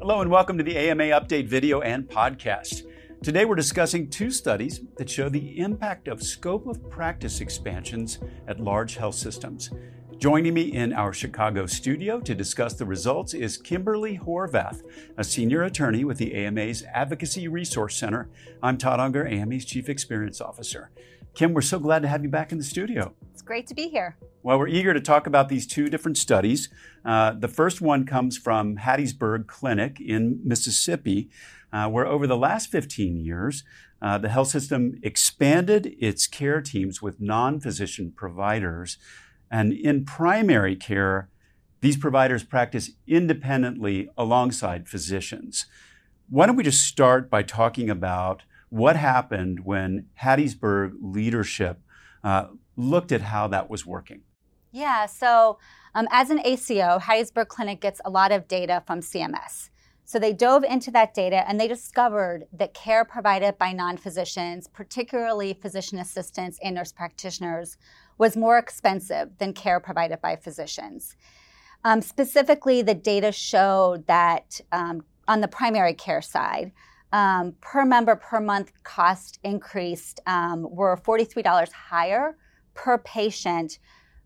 Hello, and welcome to the AMA Update video and podcast. Today, we're discussing two studies that show the impact of scope of practice expansions at large health systems. Joining me in our Chicago studio to discuss the results is Kimberly Horvath, a senior attorney with the AMA's Advocacy Resource Center. I'm Todd Unger, AMA's Chief Experience Officer. Kim, we're so glad to have you back in the studio. It's great to be here. Well, we're eager to talk about these two different studies. Uh, the first one comes from Hattiesburg Clinic in Mississippi, uh, where over the last 15 years, uh, the health system expanded its care teams with non physician providers. And in primary care, these providers practice independently alongside physicians. Why don't we just start by talking about what happened when Hattiesburg leadership uh, looked at how that was working? Yeah, so um, as an ACO, Hattiesburg Clinic gets a lot of data from CMS. So they dove into that data and they discovered that care provided by non physicians, particularly physician assistants and nurse practitioners, was more expensive than care provided by physicians. Um, specifically, the data showed that um, on the primary care side, um, per member per month cost increased um, were $43 higher per patient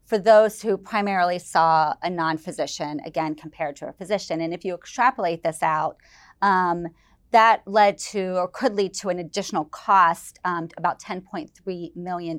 for those who primarily saw a non physician, again, compared to a physician. And if you extrapolate this out, um, that led to or could lead to an additional cost, um, about $10.3 million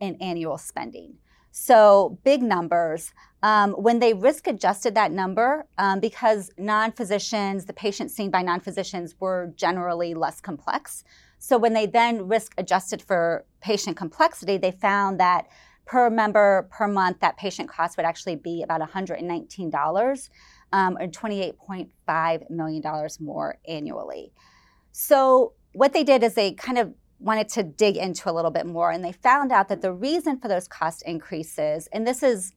in annual spending. So big numbers. Um, when they risk adjusted that number, um, because non physicians, the patients seen by non physicians were generally less complex. So when they then risk adjusted for patient complexity, they found that per member per month, that patient cost would actually be about $119 um, or $28.5 million more annually. So what they did is they kind of wanted to dig into a little bit more and they found out that the reason for those cost increases and this is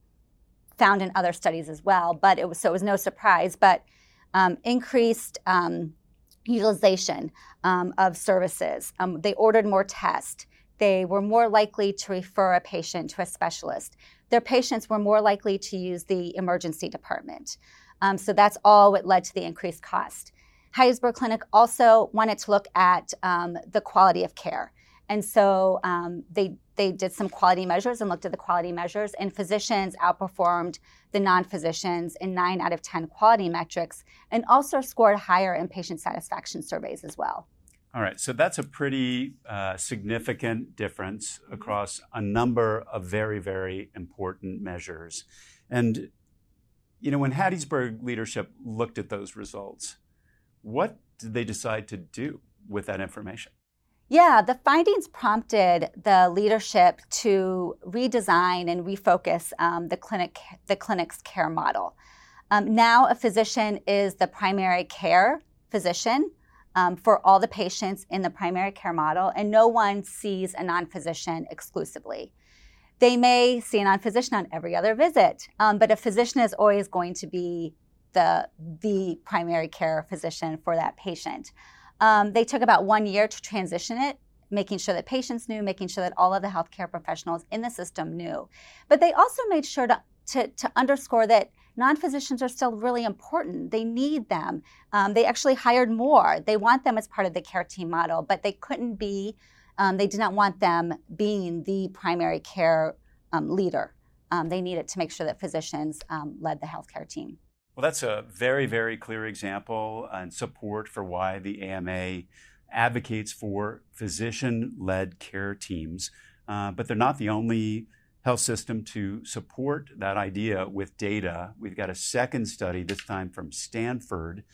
found in other studies as well but it was so it was no surprise but um, increased um, utilization um, of services. Um, they ordered more tests. They were more likely to refer a patient to a specialist. Their patients were more likely to use the emergency department. Um, so that's all what led to the increased cost Hattiesburg Clinic also wanted to look at um, the quality of care. And so um, they, they did some quality measures and looked at the quality measures, and physicians outperformed the non physicians in nine out of 10 quality metrics and also scored higher in patient satisfaction surveys as well. All right, so that's a pretty uh, significant difference across a number of very, very important measures. And, you know, when Hattiesburg leadership looked at those results, what did they decide to do with that information? Yeah, the findings prompted the leadership to redesign and refocus um, the clinic, the clinic's care model. Um, now, a physician is the primary care physician um, for all the patients in the primary care model, and no one sees a non-physician exclusively. They may see a non-physician on every other visit, um, but a physician is always going to be the, the primary care physician for that patient. Um, they took about one year to transition it, making sure that patients knew, making sure that all of the healthcare professionals in the system knew. But they also made sure to, to, to underscore that non physicians are still really important. They need them. Um, they actually hired more. They want them as part of the care team model, but they couldn't be, um, they did not want them being the primary care um, leader. Um, they needed to make sure that physicians um, led the healthcare team. Well, that's a very, very clear example and support for why the AMA advocates for physician led care teams. Uh, but they're not the only health system to support that idea with data. We've got a second study, this time from Stanford,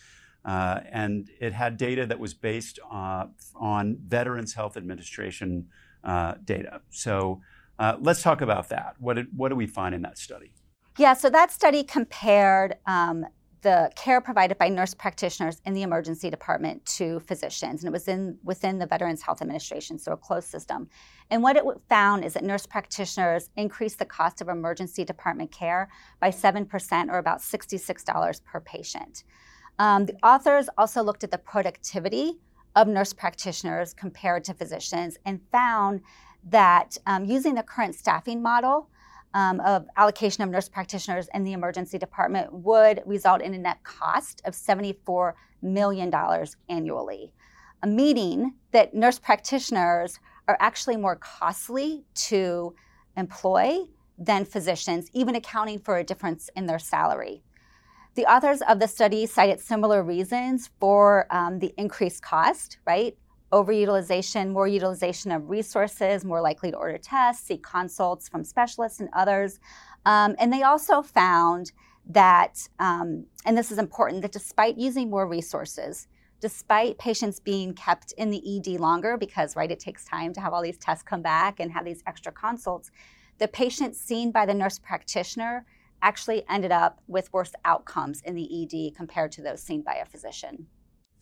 uh, and it had data that was based uh, on Veterans Health Administration uh, data. So uh, let's talk about that. What, did, what do we find in that study? Yeah, so that study compared um, the care provided by nurse practitioners in the emergency department to physicians, and it was in within the Veterans Health Administration, so a closed system. And what it found is that nurse practitioners increased the cost of emergency department care by seven percent, or about sixty-six dollars per patient. Um, the authors also looked at the productivity of nurse practitioners compared to physicians, and found that um, using the current staffing model um, of allocation of nurse practitioners in the emergency department would result in a net cost of $74 million annually, A meaning that nurse practitioners are actually more costly to employ than physicians, even accounting for a difference in their salary. The authors of the study cited similar reasons for um, the increased cost, right? Overutilization, more utilization of resources, more likely to order tests, seek consults from specialists and others. Um, and they also found that, um, and this is important, that despite using more resources, despite patients being kept in the ED longer, because, right, it takes time to have all these tests come back and have these extra consults, the patients seen by the nurse practitioner actually ended up with worse outcomes in the ED compared to those seen by a physician.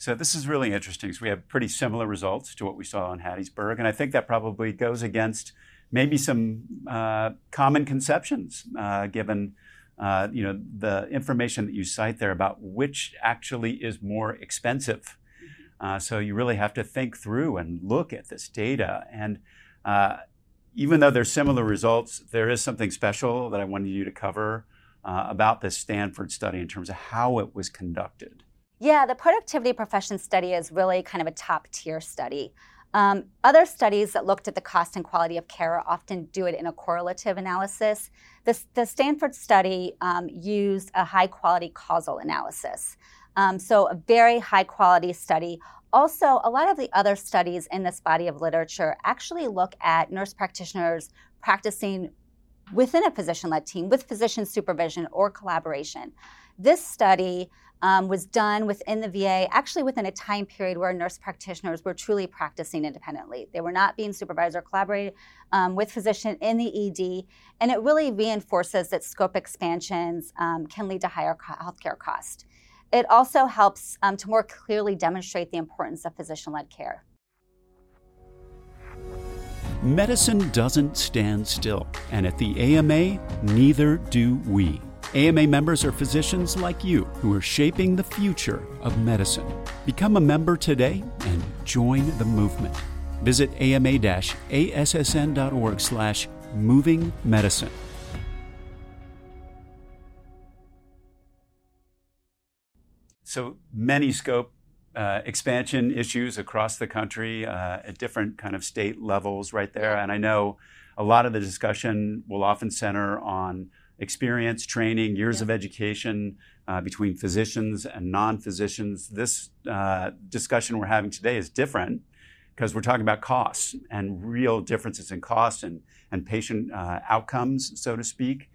So this is really interesting. So we have pretty similar results to what we saw in Hattiesburg, and I think that probably goes against maybe some uh, common conceptions, uh, given uh, you know the information that you cite there about which actually is more expensive. Uh, so you really have to think through and look at this data. And uh, even though there's similar results, there is something special that I wanted you to cover uh, about this Stanford study in terms of how it was conducted. Yeah, the productivity profession study is really kind of a top tier study. Um, other studies that looked at the cost and quality of care often do it in a correlative analysis. This, the Stanford study um, used a high quality causal analysis. Um, so, a very high quality study. Also, a lot of the other studies in this body of literature actually look at nurse practitioners practicing within a physician led team with physician supervision or collaboration. This study um, was done within the VA, actually within a time period where nurse practitioners were truly practicing independently. They were not being supervised or collaborated um, with physician in the ED, and it really reinforces that scope expansions um, can lead to higher co- healthcare cost. It also helps um, to more clearly demonstrate the importance of physician led care. Medicine doesn't stand still, and at the AMA, neither do we. AMA members are physicians like you who are shaping the future of medicine. Become a member today and join the movement. Visit ama-assn.org slash moving medicine. So many scope uh, expansion issues across the country uh, at different kind of state levels right there. And I know a lot of the discussion will often center on experience, training, years yeah. of education uh, between physicians and non physicians. This uh, discussion we're having today is different because we're talking about costs and real differences in costs and, and patient uh, outcomes, so to speak.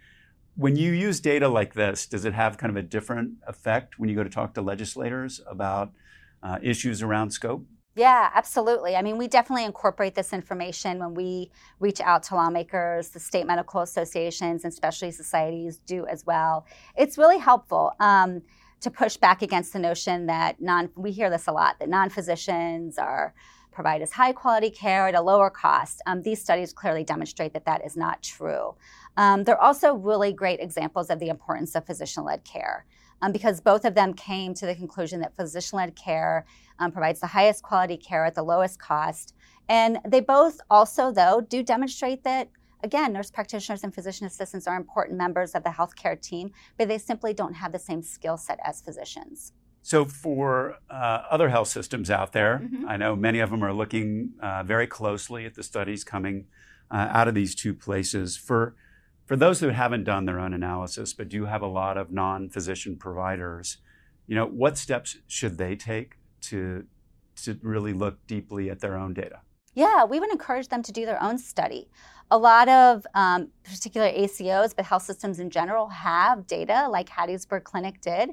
When you use data like this, does it have kind of a different effect when you go to talk to legislators about uh, issues around scope? Yeah, absolutely. I mean, we definitely incorporate this information when we reach out to lawmakers, the state medical associations, and specialty societies do as well. It's really helpful. Um, to push back against the notion that non we hear this a lot that non-physicians are provide us high quality care at a lower cost. Um, these studies clearly demonstrate that that is not true. Um, they're also really great examples of the importance of physician led care um, because both of them came to the conclusion that physician led care um, provides the highest quality care at the lowest cost. And they both also, though, do demonstrate that again, nurse practitioners and physician assistants are important members of the healthcare team, but they simply don't have the same skill set as physicians. So, for uh, other health systems out there, mm-hmm. I know many of them are looking uh, very closely at the studies coming uh, out of these two places. For for those who haven't done their own analysis but do have a lot of non-physician providers, you know, what steps should they take to to really look deeply at their own data? Yeah, we would encourage them to do their own study. A lot of um, particular ACOs, but health systems in general, have data like Hattiesburg Clinic did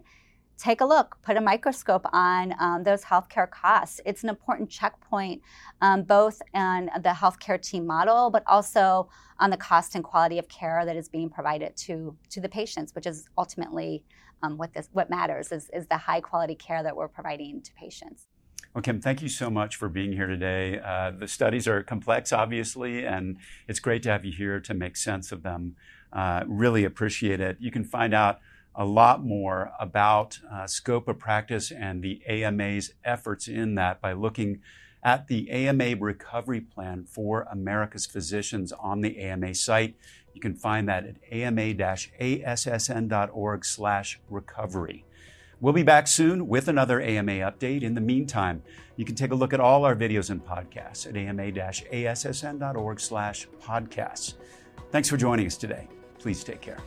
take a look, put a microscope on um, those healthcare costs. It's an important checkpoint, um, both on the healthcare team model, but also on the cost and quality of care that is being provided to, to the patients, which is ultimately um, what, this, what matters is, is the high quality care that we're providing to patients. Well, Kim, thank you so much for being here today. Uh, the studies are complex, obviously, and it's great to have you here to make sense of them. Uh, really appreciate it. You can find out a lot more about uh, scope of practice and the AMA's efforts in that by looking at the AMA recovery plan for America's physicians on the AMA site. You can find that at ama-assn.org slash recovery. We'll be back soon with another AMA update. In the meantime, you can take a look at all our videos and podcasts at ama-assn.org slash podcasts. Thanks for joining us today. Please take care.